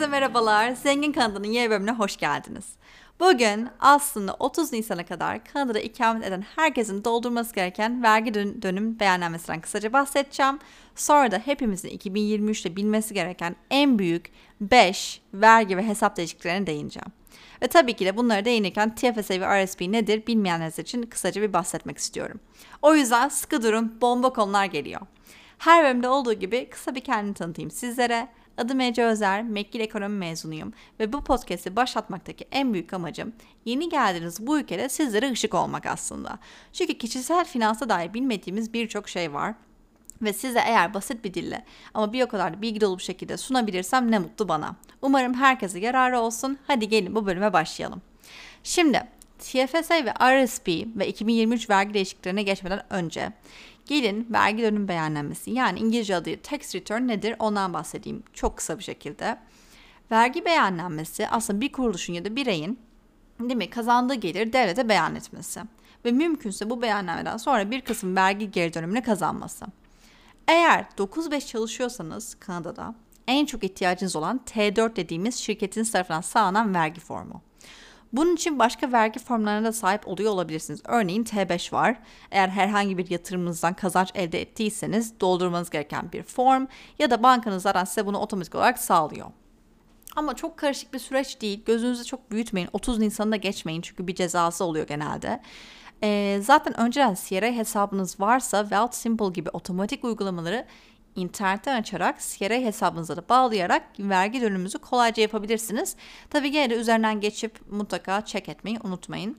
Herkese merhabalar. Zengin Kanada'nın yeni bölümüne hoş geldiniz. Bugün aslında 30 Nisan'a kadar Kanada'da ikamet eden herkesin doldurması gereken vergi dön- dönüm beyannamesinden kısaca bahsedeceğim. Sonra da hepimizin 2023'te bilmesi gereken en büyük 5 vergi ve hesap değişikliklerine değineceğim. Ve tabii ki de bunları değinirken TFSA ve RSP nedir bilmeyenler için kısaca bir bahsetmek istiyorum. O yüzden sıkı durun, bomba konular geliyor. Her bölümde olduğu gibi kısa bir kendimi tanıtayım sizlere. Adım Ece Özer, Mekkil Ekonomi mezunuyum ve bu podcast'i başlatmaktaki en büyük amacım yeni geldiğiniz bu ülkede sizlere ışık olmak aslında. Çünkü kişisel finansa dair bilmediğimiz birçok şey var ve size eğer basit bir dille ama bir o kadar da bilgi dolu bir şekilde sunabilirsem ne mutlu bana. Umarım herkese yararı olsun. Hadi gelin bu bölüme başlayalım. Şimdi TFSA ve RSP ve 2023 vergi değişikliklerine geçmeden önce gelin vergi dönüm beyannamesi yani İngilizce adı tax return nedir ondan bahsedeyim çok kısa bir şekilde. Vergi beyannamesi aslında bir kuruluşun ya da bireyin değil mi kazandığı gelir devlete beyan etmesi ve mümkünse bu beyannameden sonra bir kısım vergi geri dönümünü kazanması. Eğer 9-5 çalışıyorsanız Kanada'da en çok ihtiyacınız olan T4 dediğimiz şirketin tarafından sağlanan vergi formu. Bunun için başka vergi formlarına da sahip oluyor olabilirsiniz. Örneğin T5 var. Eğer herhangi bir yatırımınızdan kazanç elde ettiyseniz doldurmanız gereken bir form ya da bankanız zaten size bunu otomatik olarak sağlıyor. Ama çok karışık bir süreç değil. Gözünüzü çok büyütmeyin. 30 Nisan'da geçmeyin çünkü bir cezası oluyor genelde. Ee, zaten önceden CRA hesabınız varsa Wealth Simple gibi otomatik uygulamaları internetten açarak CRA hesabınıza da bağlayarak vergi dönümünüzü kolayca yapabilirsiniz. Tabii gene de üzerinden geçip mutlaka check etmeyi unutmayın.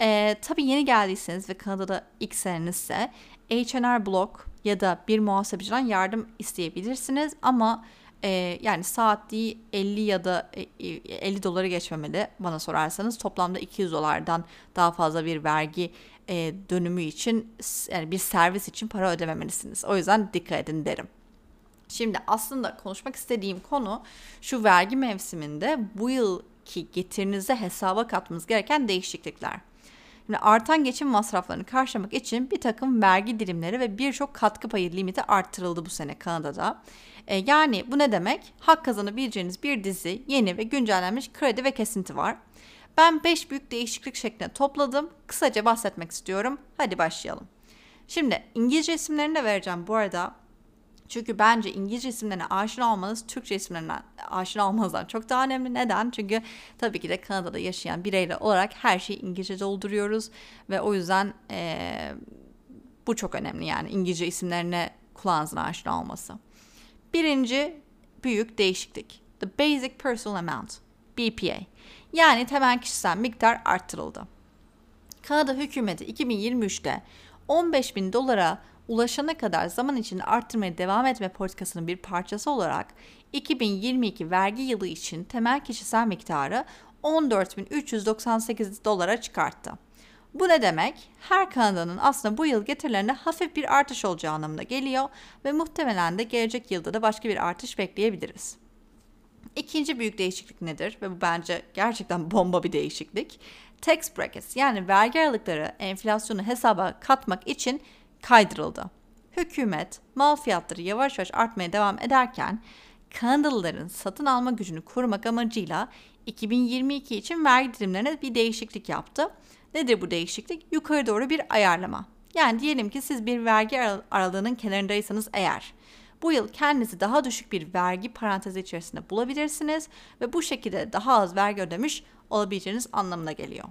Ee, tabii yeni geldiyseniz ve Kanada'da ilk senenizse H&R Block ya da bir muhasebeciden yardım isteyebilirsiniz ama e, yani saatliği 50 ya da 50 doları geçmemeli bana sorarsanız toplamda 200 dolardan daha fazla bir vergi e, dönümü için yani bir servis için para ödememelisiniz. O yüzden dikkat edin derim. Şimdi aslında konuşmak istediğim konu şu vergi mevsiminde bu yılki getirinize hesaba katmanız gereken değişiklikler. Şimdi artan geçim masraflarını karşılamak için bir takım vergi dilimleri ve birçok katkı payı limiti arttırıldı bu sene Kanada'da. E, yani bu ne demek? Hak kazanabileceğiniz bir dizi yeni ve güncellenmiş kredi ve kesinti var. Ben 5 büyük değişiklik şeklinde topladım. Kısaca bahsetmek istiyorum. Hadi başlayalım. Şimdi İngilizce isimlerini de vereceğim bu arada. Çünkü bence İngilizce isimlerine aşina olmanız Türkçe isimlerine aşina olmanızdan çok daha önemli. Neden? Çünkü tabii ki de Kanada'da yaşayan bireyler olarak her şeyi İngilizce dolduruyoruz. Ve o yüzden ee, bu çok önemli yani İngilizce isimlerine kulağınızın aşina olması. Birinci büyük değişiklik. The Basic Personal Amount. BPA. Yani temel kişisel miktar arttırıldı. Kanada hükümeti 2023'te 15 bin dolara ulaşana kadar zaman içinde arttırmaya devam etme politikasının bir parçası olarak 2022 vergi yılı için temel kişisel miktarı 14.398 dolara çıkarttı. Bu ne demek? Her Kanada'nın aslında bu yıl getirilerinde hafif bir artış olacağı anlamına geliyor ve muhtemelen de gelecek yılda da başka bir artış bekleyebiliriz. İkinci büyük değişiklik nedir? Ve bu bence gerçekten bomba bir değişiklik. Tax brackets yani vergi aralıkları enflasyonu hesaba katmak için kaydırıldı. Hükümet mal fiyatları yavaş yavaş artmaya devam ederken Kanadalıların satın alma gücünü korumak amacıyla 2022 için vergi dilimlerine bir değişiklik yaptı. Nedir bu değişiklik? Yukarı doğru bir ayarlama. Yani diyelim ki siz bir vergi aralığının kenarındaysanız eğer bu yıl kendinizi daha düşük bir vergi parantezi içerisinde bulabilirsiniz ve bu şekilde daha az vergi ödemiş olabileceğiniz anlamına geliyor.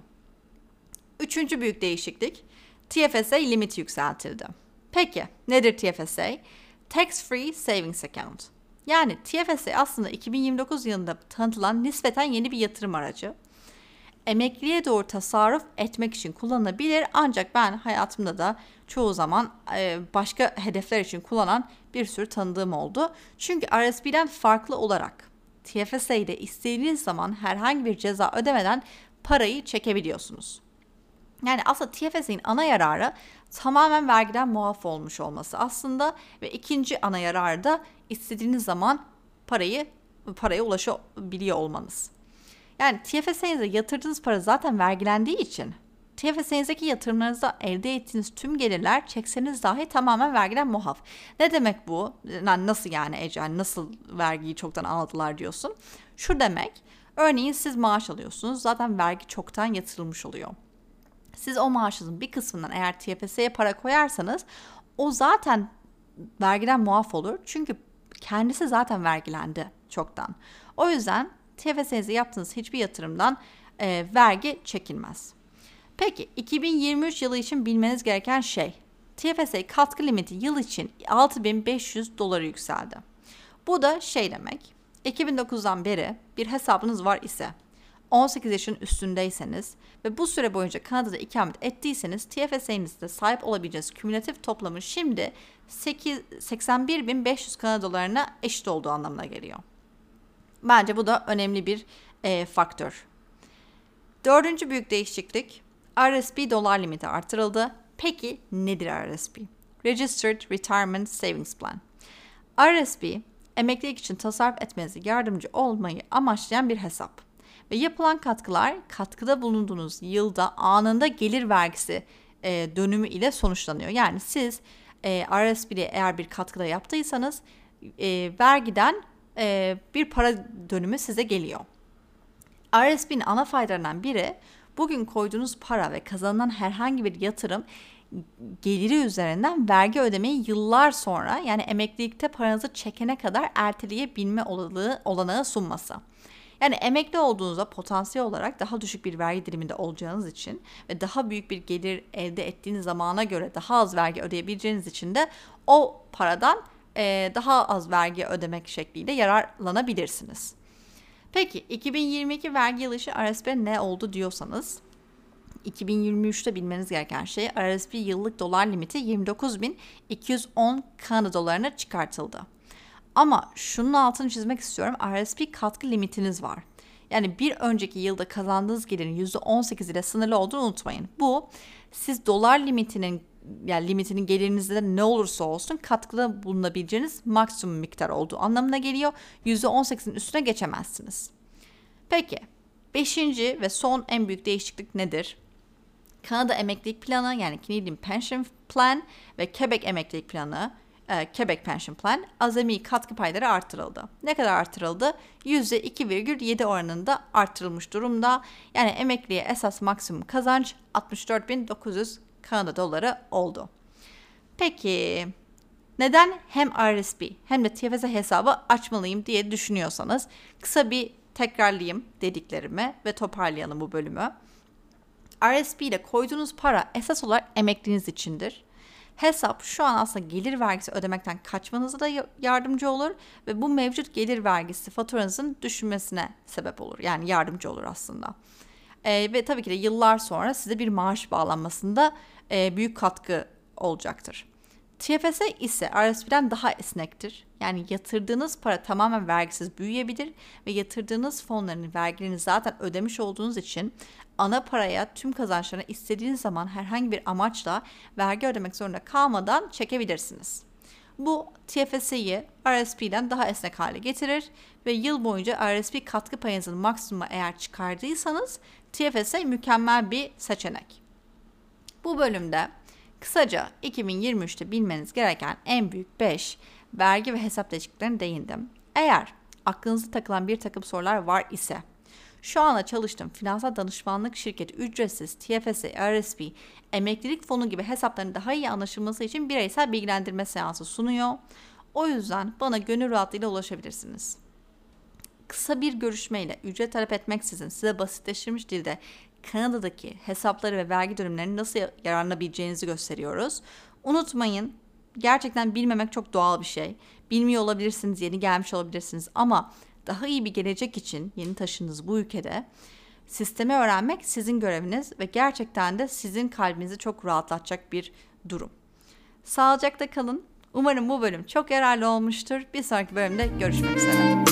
Üçüncü büyük değişiklik TFSA limiti yükseltildi. Peki nedir TFSA? Tax Free Savings Account. Yani TFSA aslında 2029 yılında tanıtılan nispeten yeni bir yatırım aracı. Emekliye doğru tasarruf etmek için kullanılabilir ancak ben hayatımda da çoğu zaman başka hedefler için kullanan bir sürü tanıdığım oldu. Çünkü RSP'den farklı olarak TFSA'de istediğiniz zaman herhangi bir ceza ödemeden parayı çekebiliyorsunuz. Yani aslında TFSA'nin ana yararı tamamen vergiden muaf olmuş olması aslında ve ikinci ana yararı da istediğiniz zaman parayı paraya ulaşabiliyor olmanız. Yani TFSA'nize yatırdığınız para zaten vergilendiği için TFS'nizdeki yatırımlarınızda elde ettiğiniz tüm gelirler çekseniz dahi tamamen vergiden muaf. Ne demek bu? Nasıl yani Ece? nasıl vergiyi çoktan aldılar diyorsun? Şu demek, örneğin siz maaş alıyorsunuz. Zaten vergi çoktan yatırılmış oluyor. Siz o maaşınızın bir kısmından eğer TFS'ye para koyarsanız o zaten vergiden muaf olur. Çünkü kendisi zaten vergilendi çoktan. O yüzden TFS'nize yaptığınız hiçbir yatırımdan e, vergi çekilmez. Peki 2023 yılı için bilmeniz gereken şey. TFSA katkı limiti yıl için 6500 dolara yükseldi. Bu da şey demek. 2009'dan beri bir hesabınız var ise 18 yaşın üstündeyseniz ve bu süre boyunca Kanada'da ikamet ettiyseniz TFSA'nızda sahip olabileceğiniz kümülatif toplamın şimdi 81.500 Kanada dolarına eşit olduğu anlamına geliyor. Bence bu da önemli bir e, faktör. Dördüncü büyük değişiklik RSP dolar limiti artırıldı. Peki nedir RSP? Registered Retirement Savings Plan. RSP, emeklilik için tasarruf etmenize yardımcı olmayı amaçlayan bir hesap. Ve yapılan katkılar katkıda bulunduğunuz yılda anında gelir vergisi e, dönümü ile sonuçlanıyor. Yani siz e, RSP'de eğer bir katkıda yaptıysanız e, vergiden e, bir para dönümü size geliyor. RSP'nin ana faydalarından biri bugün koyduğunuz para ve kazanılan herhangi bir yatırım geliri üzerinden vergi ödemeyi yıllar sonra yani emeklilikte paranızı çekene kadar erteleyebilme olanağı sunması. Yani emekli olduğunuzda potansiyel olarak daha düşük bir vergi diliminde olacağınız için ve daha büyük bir gelir elde ettiğiniz zamana göre daha az vergi ödeyebileceğiniz için de o paradan e, daha az vergi ödemek şekliyle yararlanabilirsiniz. Peki 2022 vergi yılı için RSP ne oldu diyorsanız 2023'te bilmeniz gereken şey RSP yıllık dolar limiti 29.210 Kanada dolarına çıkartıldı. Ama şunun altını çizmek istiyorum. RSP katkı limitiniz var. Yani bir önceki yılda kazandığınız gelirin %18 ile sınırlı olduğunu unutmayın. Bu siz dolar limitinin yani limitinin gelirinizde ne olursa olsun katkıda bulunabileceğiniz maksimum miktar olduğu anlamına geliyor. %18'in üstüne geçemezsiniz. Peki, beşinci ve son en büyük değişiklik nedir? Kanada Emeklilik Planı yani Canadian Pension Plan ve Quebec Emeklilik Planı e, Quebec Pension Plan azami katkı payları artırıldı. Ne kadar artırıldı? %2,7 oranında artırılmış durumda. Yani emekliye esas maksimum kazanç 64.900 Kanada doları oldu. Peki neden hem RSP hem de TFS hesabı açmalıyım diye düşünüyorsanız kısa bir tekrarlayayım dediklerimi ve toparlayalım bu bölümü. RSP ile koyduğunuz para esas olarak emekliniz içindir. Hesap şu an aslında gelir vergisi ödemekten kaçmanıza da yardımcı olur ve bu mevcut gelir vergisi faturanızın düşmesine sebep olur. Yani yardımcı olur aslında. Ee, ve tabii ki de yıllar sonra size bir maaş bağlanmasında e, büyük katkı olacaktır. TFS ise RSP'den daha esnektir. Yani yatırdığınız para tamamen vergisiz büyüyebilir ve yatırdığınız fonların vergilerini zaten ödemiş olduğunuz için ana paraya tüm kazançlarını istediğiniz zaman herhangi bir amaçla vergi ödemek zorunda kalmadan çekebilirsiniz. Bu TFS'yi RSP'den daha esnek hale getirir ve yıl boyunca RSP katkı payınızın maksimuma eğer çıkardıysanız TFS mükemmel bir seçenek. Bu bölümde kısaca 2023'te bilmeniz gereken en büyük 5 vergi ve hesap değişikliklerine değindim. Eğer aklınıza takılan bir takım sorular var ise şu anda çalıştığım finansal danışmanlık şirketi ücretsiz TFS, RSP, emeklilik fonu gibi hesapların daha iyi anlaşılması için bireysel bilgilendirme seansı sunuyor. O yüzden bana gönül rahatlığıyla ulaşabilirsiniz. Kısa bir görüşmeyle ücret talep etmeksizin size basitleştirilmiş dilde Kanada'daki hesapları ve vergi dönümlerini nasıl yararlanabileceğinizi gösteriyoruz. Unutmayın gerçekten bilmemek çok doğal bir şey. Bilmiyor olabilirsiniz, yeni gelmiş olabilirsiniz ama daha iyi bir gelecek için yeni taşındığınız bu ülkede sistemi öğrenmek sizin göreviniz ve gerçekten de sizin kalbinizi çok rahatlatacak bir durum. Sağlıcakla kalın. Umarım bu bölüm çok yararlı olmuştur. Bir sonraki bölümde görüşmek üzere.